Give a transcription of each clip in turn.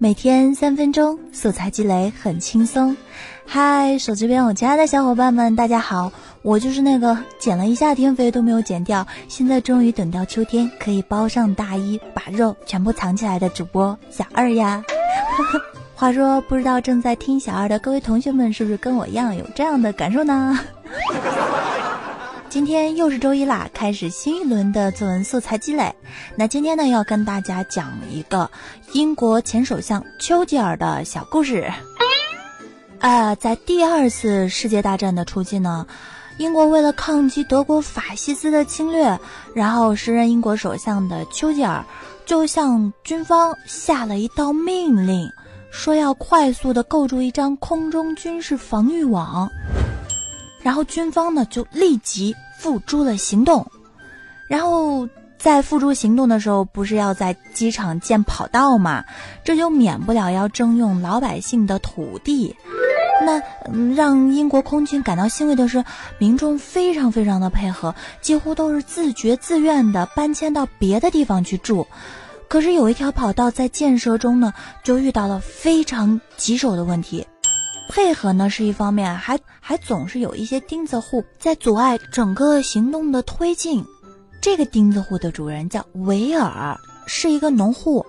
每天三分钟，素材积累很轻松。嗨，手机边我亲爱的小伙伴们，大家好，我就是那个减了一夏天肥都没有减掉，现在终于等到秋天可以包上大衣，把肉全部藏起来的主播小二呀。话说，不知道正在听小二的各位同学们，是不是跟我一样有这样的感受呢？今天又是周一啦，开始新一轮的作文素材积累。那今天呢，要跟大家讲一个英国前首相丘吉尔的小故事。啊，在第二次世界大战的初期呢，英国为了抗击德国法西斯的侵略，然后时任英国首相的丘吉尔就向军方下了一道命令，说要快速的构筑一张空中军事防御网。然后军方呢就立即付诸了行动，然后在付诸行动的时候，不是要在机场建跑道吗？这就免不了要征用老百姓的土地。那让英国空军感到欣慰的是，民众非常非常的配合，几乎都是自觉自愿的搬迁到别的地方去住。可是有一条跑道在建设中呢，就遇到了非常棘手的问题。配合呢是一方面，还还总是有一些钉子户在阻碍整个行动的推进。这个钉子户的主人叫维尔，是一个农户。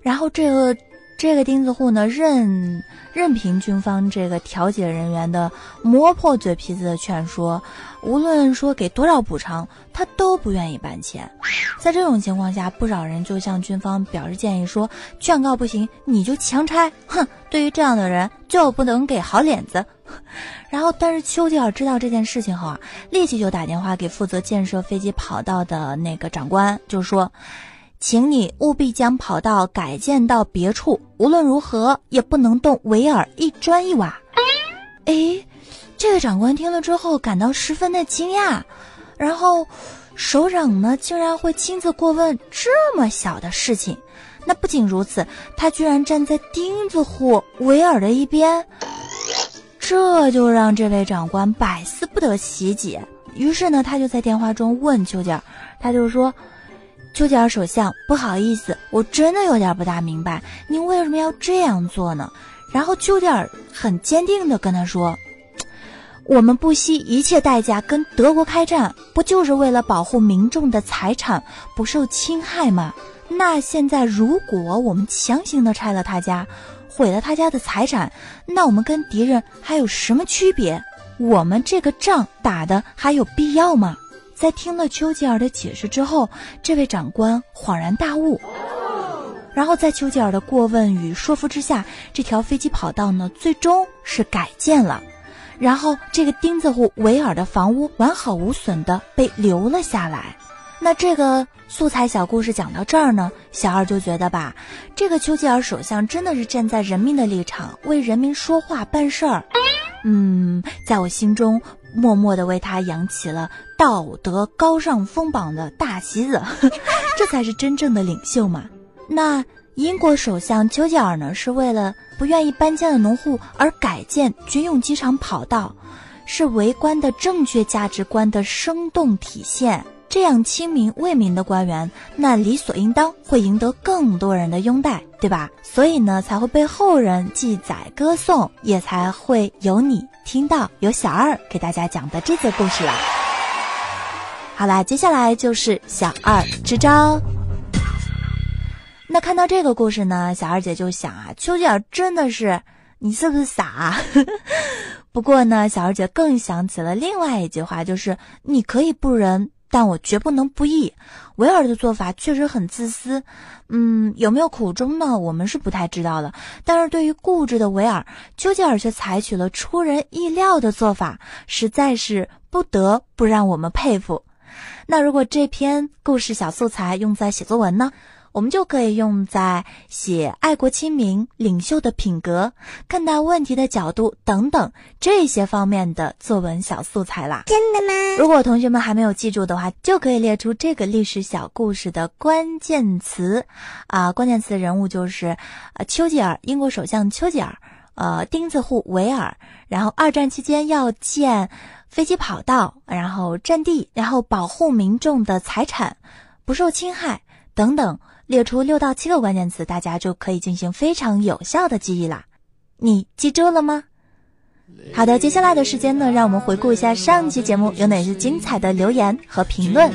然后这个这个钉子户呢，任任凭军方这个调解人员的磨破嘴皮子的劝说，无论说给多少补偿，他都不愿意搬迁。在这种情况下，不少人就向军方表示建议说：“劝告不行，你就强拆。”哼，对于这样的人，就不能给好脸子。然后，但是丘吉尔知道这件事情后啊，立即就打电话给负责建设飞机跑道的那个长官，就说：“请你务必将跑道改建到别处，无论如何也不能动维尔一砖一瓦。”哎，这个长官听了之后感到十分的惊讶，然后。首长呢，竟然会亲自过问这么小的事情。那不仅如此，他居然站在钉子户维尔的一边，这就让这位长官百思不得其解。于是呢，他就在电话中问丘吉尔，他就说：“丘吉尔首相，不好意思，我真的有点不大明白，您为什么要这样做呢？”然后丘吉尔很坚定地跟他说。我们不惜一切代价跟德国开战，不就是为了保护民众的财产不受侵害吗？那现在如果我们强行的拆了他家，毁了他家的财产，那我们跟敌人还有什么区别？我们这个仗打的还有必要吗？在听了丘吉尔的解释之后，这位长官恍然大悟，然后在丘吉尔的过问与说服之下，这条飞机跑道呢，最终是改建了。然后，这个钉子户维尔的房屋完好无损的被留了下来。那这个素材小故事讲到这儿呢，小二就觉得吧，这个丘吉尔首相真的是站在人民的立场，为人民说话办事儿。嗯，在我心中默默的为他扬起了道德高尚风榜的大旗子，这才是真正的领袖嘛。那。英国首相丘吉尔呢，是为了不愿意搬迁的农户而改建军用机场跑道，是为官的正确价值观的生动体现。这样亲民为民的官员，那理所应当会赢得更多人的拥戴，对吧？所以呢，才会被后人记载歌颂，也才会有你听到有小二给大家讲的这则故事了。好啦，接下来就是小二支招。那看到这个故事呢，小二姐就想啊，丘吉尔真的是你是不是傻？不过呢，小二姐更想起了另外一句话，就是你可以不仁，但我绝不能不义。维尔的做法确实很自私，嗯，有没有苦衷呢？我们是不太知道的。但是对于固执的维尔，丘吉尔却采取了出人意料的做法，实在是不得不让我们佩服。那如果这篇故事小素材用在写作文呢？我们就可以用在写爱国亲民、领袖的品格、看待问题的角度等等这些方面的作文小素材啦。真的吗？如果同学们还没有记住的话，就可以列出这个历史小故事的关键词，啊，关键词人物就是，呃，丘吉尔，英国首相丘吉尔，呃，钉子户维尔，然后二战期间要建飞机跑道，然后占地，然后保护民众的财产不受侵害等等。列出六到七个关键词，大家就可以进行非常有效的记忆啦。你记住了吗？好的，接下来的时间呢，让我们回顾一下上期节目有哪些精彩的留言和评论。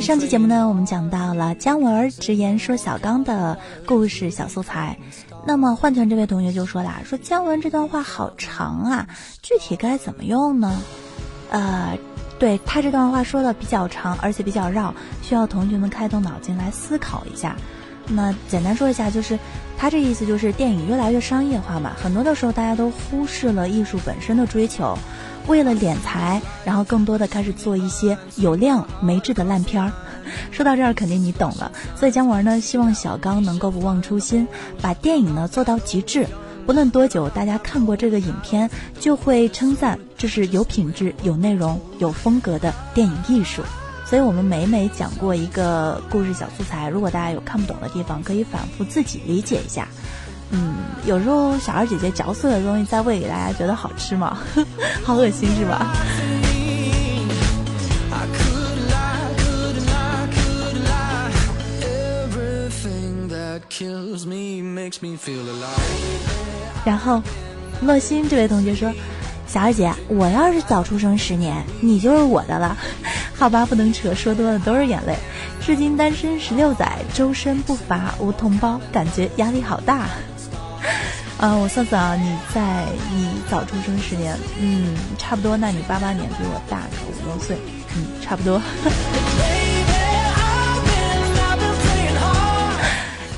上期节目呢，我们讲到了姜文直言说小刚的故事小素材。那么换团这位同学就说啦，说姜文这段话好长啊，具体该怎么用呢？呃，对他这段话说的比较长，而且比较绕，需要同学们开动脑筋来思考一下。那简单说一下，就是他这意思就是电影越来越商业化嘛，很多的时候大家都忽视了艺术本身的追求，为了敛财，然后更多的开始做一些有量没质的烂片儿。说到这儿，肯定你懂了。所以姜文呢，希望小刚能够不忘初心，把电影呢做到极致。不论多久，大家看过这个影片，就会称赞这是有品质、有内容、有风格的电影艺术。所以我们每每讲过一个故事小素材，如果大家有看不懂的地方，可以反复自己理解一下。嗯，有时候小二姐姐嚼碎的东西再喂给大家，觉得好吃吗？好恶心是吧？然后，乐心这位同学说：“小二姐，我要是早出生十年，你就是我的了。”好吧，不能扯，说多了都是眼泪。至今单身十六载，周身不乏无同胞，感觉压力好大。啊，我算算啊，你在你早出生十年，嗯，差不多。那你八八年比我大个五六岁，嗯，差不多。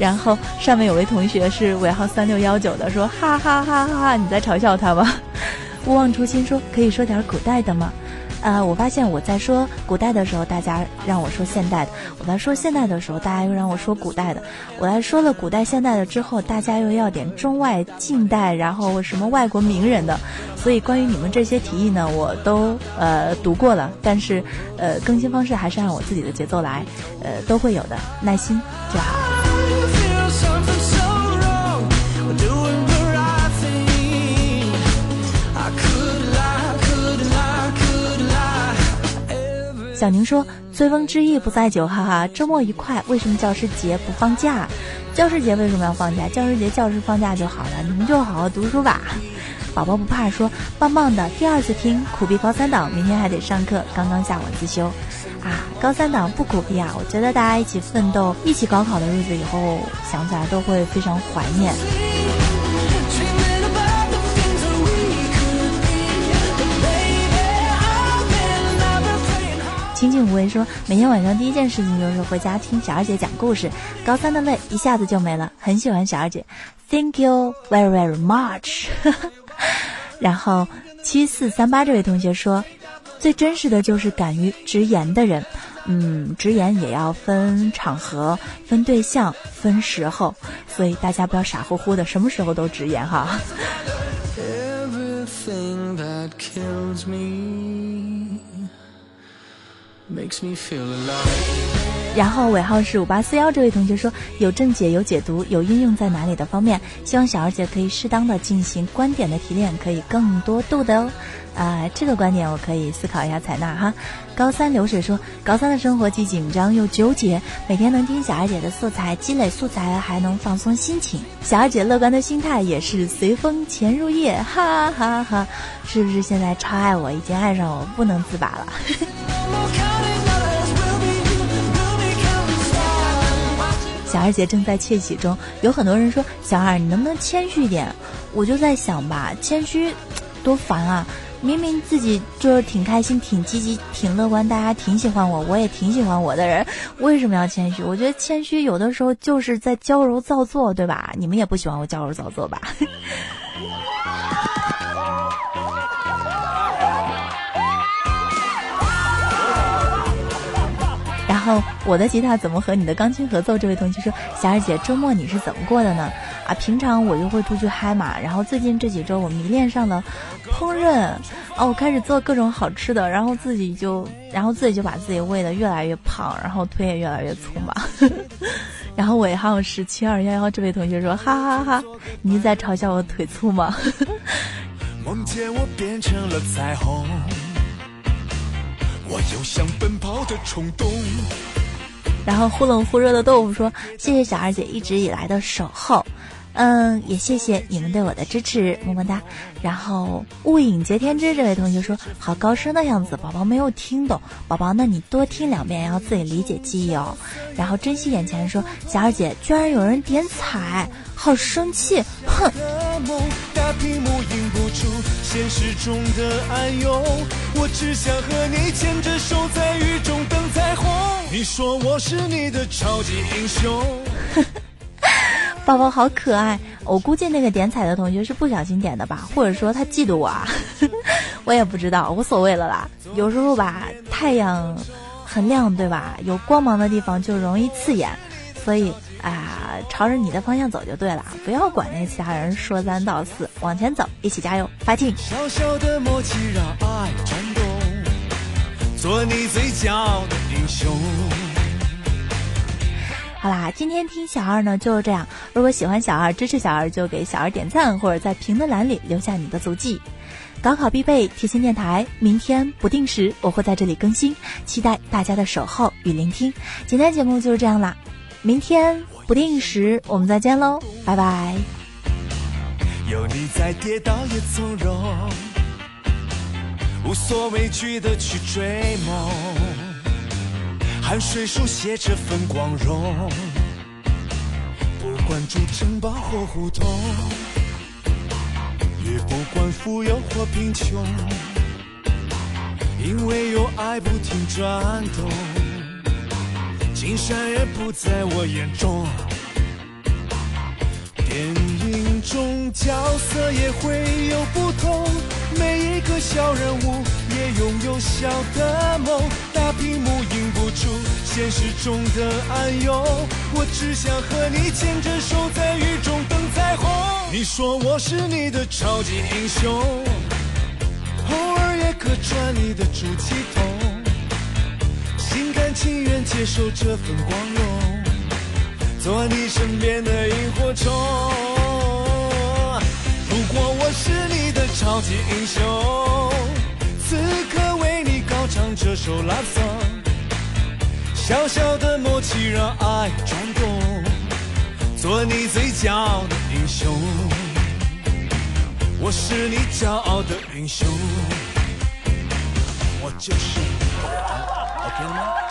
然后上面有位同学是尾号三六幺九的，说哈哈哈哈，你在嘲笑他吗？勿忘初心，说可以说点古代的吗？呃，我发现我在说古代的时候，大家让我说现代的；我在说现代的时候，大家又让我说古代的。我来说了古代、现代的之后，大家又要点中外、近代，然后什么外国名人的。所以关于你们这些提议呢，我都呃读过了，但是呃更新方式还是按我自己的节奏来，呃都会有的，耐心就好。小宁说：“醉翁之意不在酒，哈哈，周末愉快。为什么教师节不放假？教师节为什么要放假？教师节教师放假？就好了，你们就好好读书吧。”宝宝不怕说：“棒棒的，第二次听，苦逼高三党，明天还得上课，刚刚下晚自修。啊，高三党不苦逼啊！我觉得大家一起奋斗，一起高考的日子，以后想起来都会非常怀念。”清静无为说，每天晚上第一件事情就是回家听小二姐讲故事，高三的泪一下子就没了。很喜欢小二姐，Thank you very very much。然后七四三八这位同学说，最真实的就是敢于直言的人。嗯，直言也要分场合、分对象、分时候，所以大家不要傻乎乎的，什么时候都直言哈。Everything that kills me. 然后尾号是五八四幺，这位同学说有正解、有解读、有应用在哪里的方面，希望小二姐可以适当的进行观点的提炼，可以更多度的哦。啊，这个观点我可以思考一下采纳哈。高三流水说，高三的生活既紧张又纠结，每天能听小二姐的素材，积累素材还能放松心情。小二姐乐观的心态也是随风潜入夜，哈哈哈！是不是现在超爱我，已经爱上我，不能自拔了？小二姐正在窃喜中，有很多人说：“小二，你能不能谦虚一点？”我就在想吧，谦虚多烦啊！明明自己就是挺开心、挺积极、挺乐观，大家挺喜欢我，我也挺喜欢我的人，为什么要谦虚？我觉得谦虚有的时候就是在矫揉造作，对吧？你们也不喜欢我矫揉造作吧？然后我的吉他怎么和你的钢琴合奏？这位同学说：“小二姐，周末你是怎么过的呢？”啊，平常我就会出去嗨嘛。然后最近这几周我迷恋上了烹饪，哦，我开始做各种好吃的，然后自己就，然后自己就把自己喂得越来越胖，然后腿也越来越粗嘛。然后尾号是七二幺幺，这位同学说：“哈哈哈，你在嘲笑我腿粗吗？” 梦见我变成了彩虹。我有想奔跑的冲动。然后忽冷忽热的豆腐说：“谢谢小二姐一直以来的守候。”嗯，也谢谢你们对我的支持，么么哒。然后雾影接天之这位同学说，好高深的样子，宝宝没有听懂，宝宝，那你多听两遍，要自己理解记忆哦。然后珍惜眼前说，小二姐居然有人点彩，好生气，哼。你说我是你的超级英雄。宝宝好可爱，我估计那个点彩的同学是不小心点的吧，或者说他嫉妒我，啊，我也不知道，无所谓了啦。有时候吧，太阳很亮，对吧？有光芒的地方就容易刺眼，所以啊，朝着你的方向走就对了，不要管那其他人说三道四，往前走，一起加油，fighting！小小的默契让爱转动，做你最骄傲的英雄。好啦，今天听小二呢就是这样。如果喜欢小二，支持小二，就给小二点赞，或者在评论栏里留下你的足迹。高考必备贴心电台，明天不定时我会在这里更新，期待大家的守候与聆听。今天节目就是这样啦，明天不定时我们再见喽，拜拜。有你在，跌倒也从容，无所畏惧的去追梦。汗水书写这份光荣，不管住城堡或胡同，也不管富有或贫穷，因为有爱不停转动，金山也不在我眼中。电影中角色也会有不同，每一个小人物也拥有小的梦。大屏幕映不出现实中的暗涌，我只想和你牵着手在雨中等彩虹。你说我是你的超级英雄，偶尔也客串你的出气筒，心甘情愿接受这份光荣。做你身边的萤火虫。如果我是你的超级英雄，此刻为你高唱这首 love song。小小的默契让爱转动，做你最骄傲的英雄。我是你骄傲的英雄，我就是。OK 了吗？OK 了吗？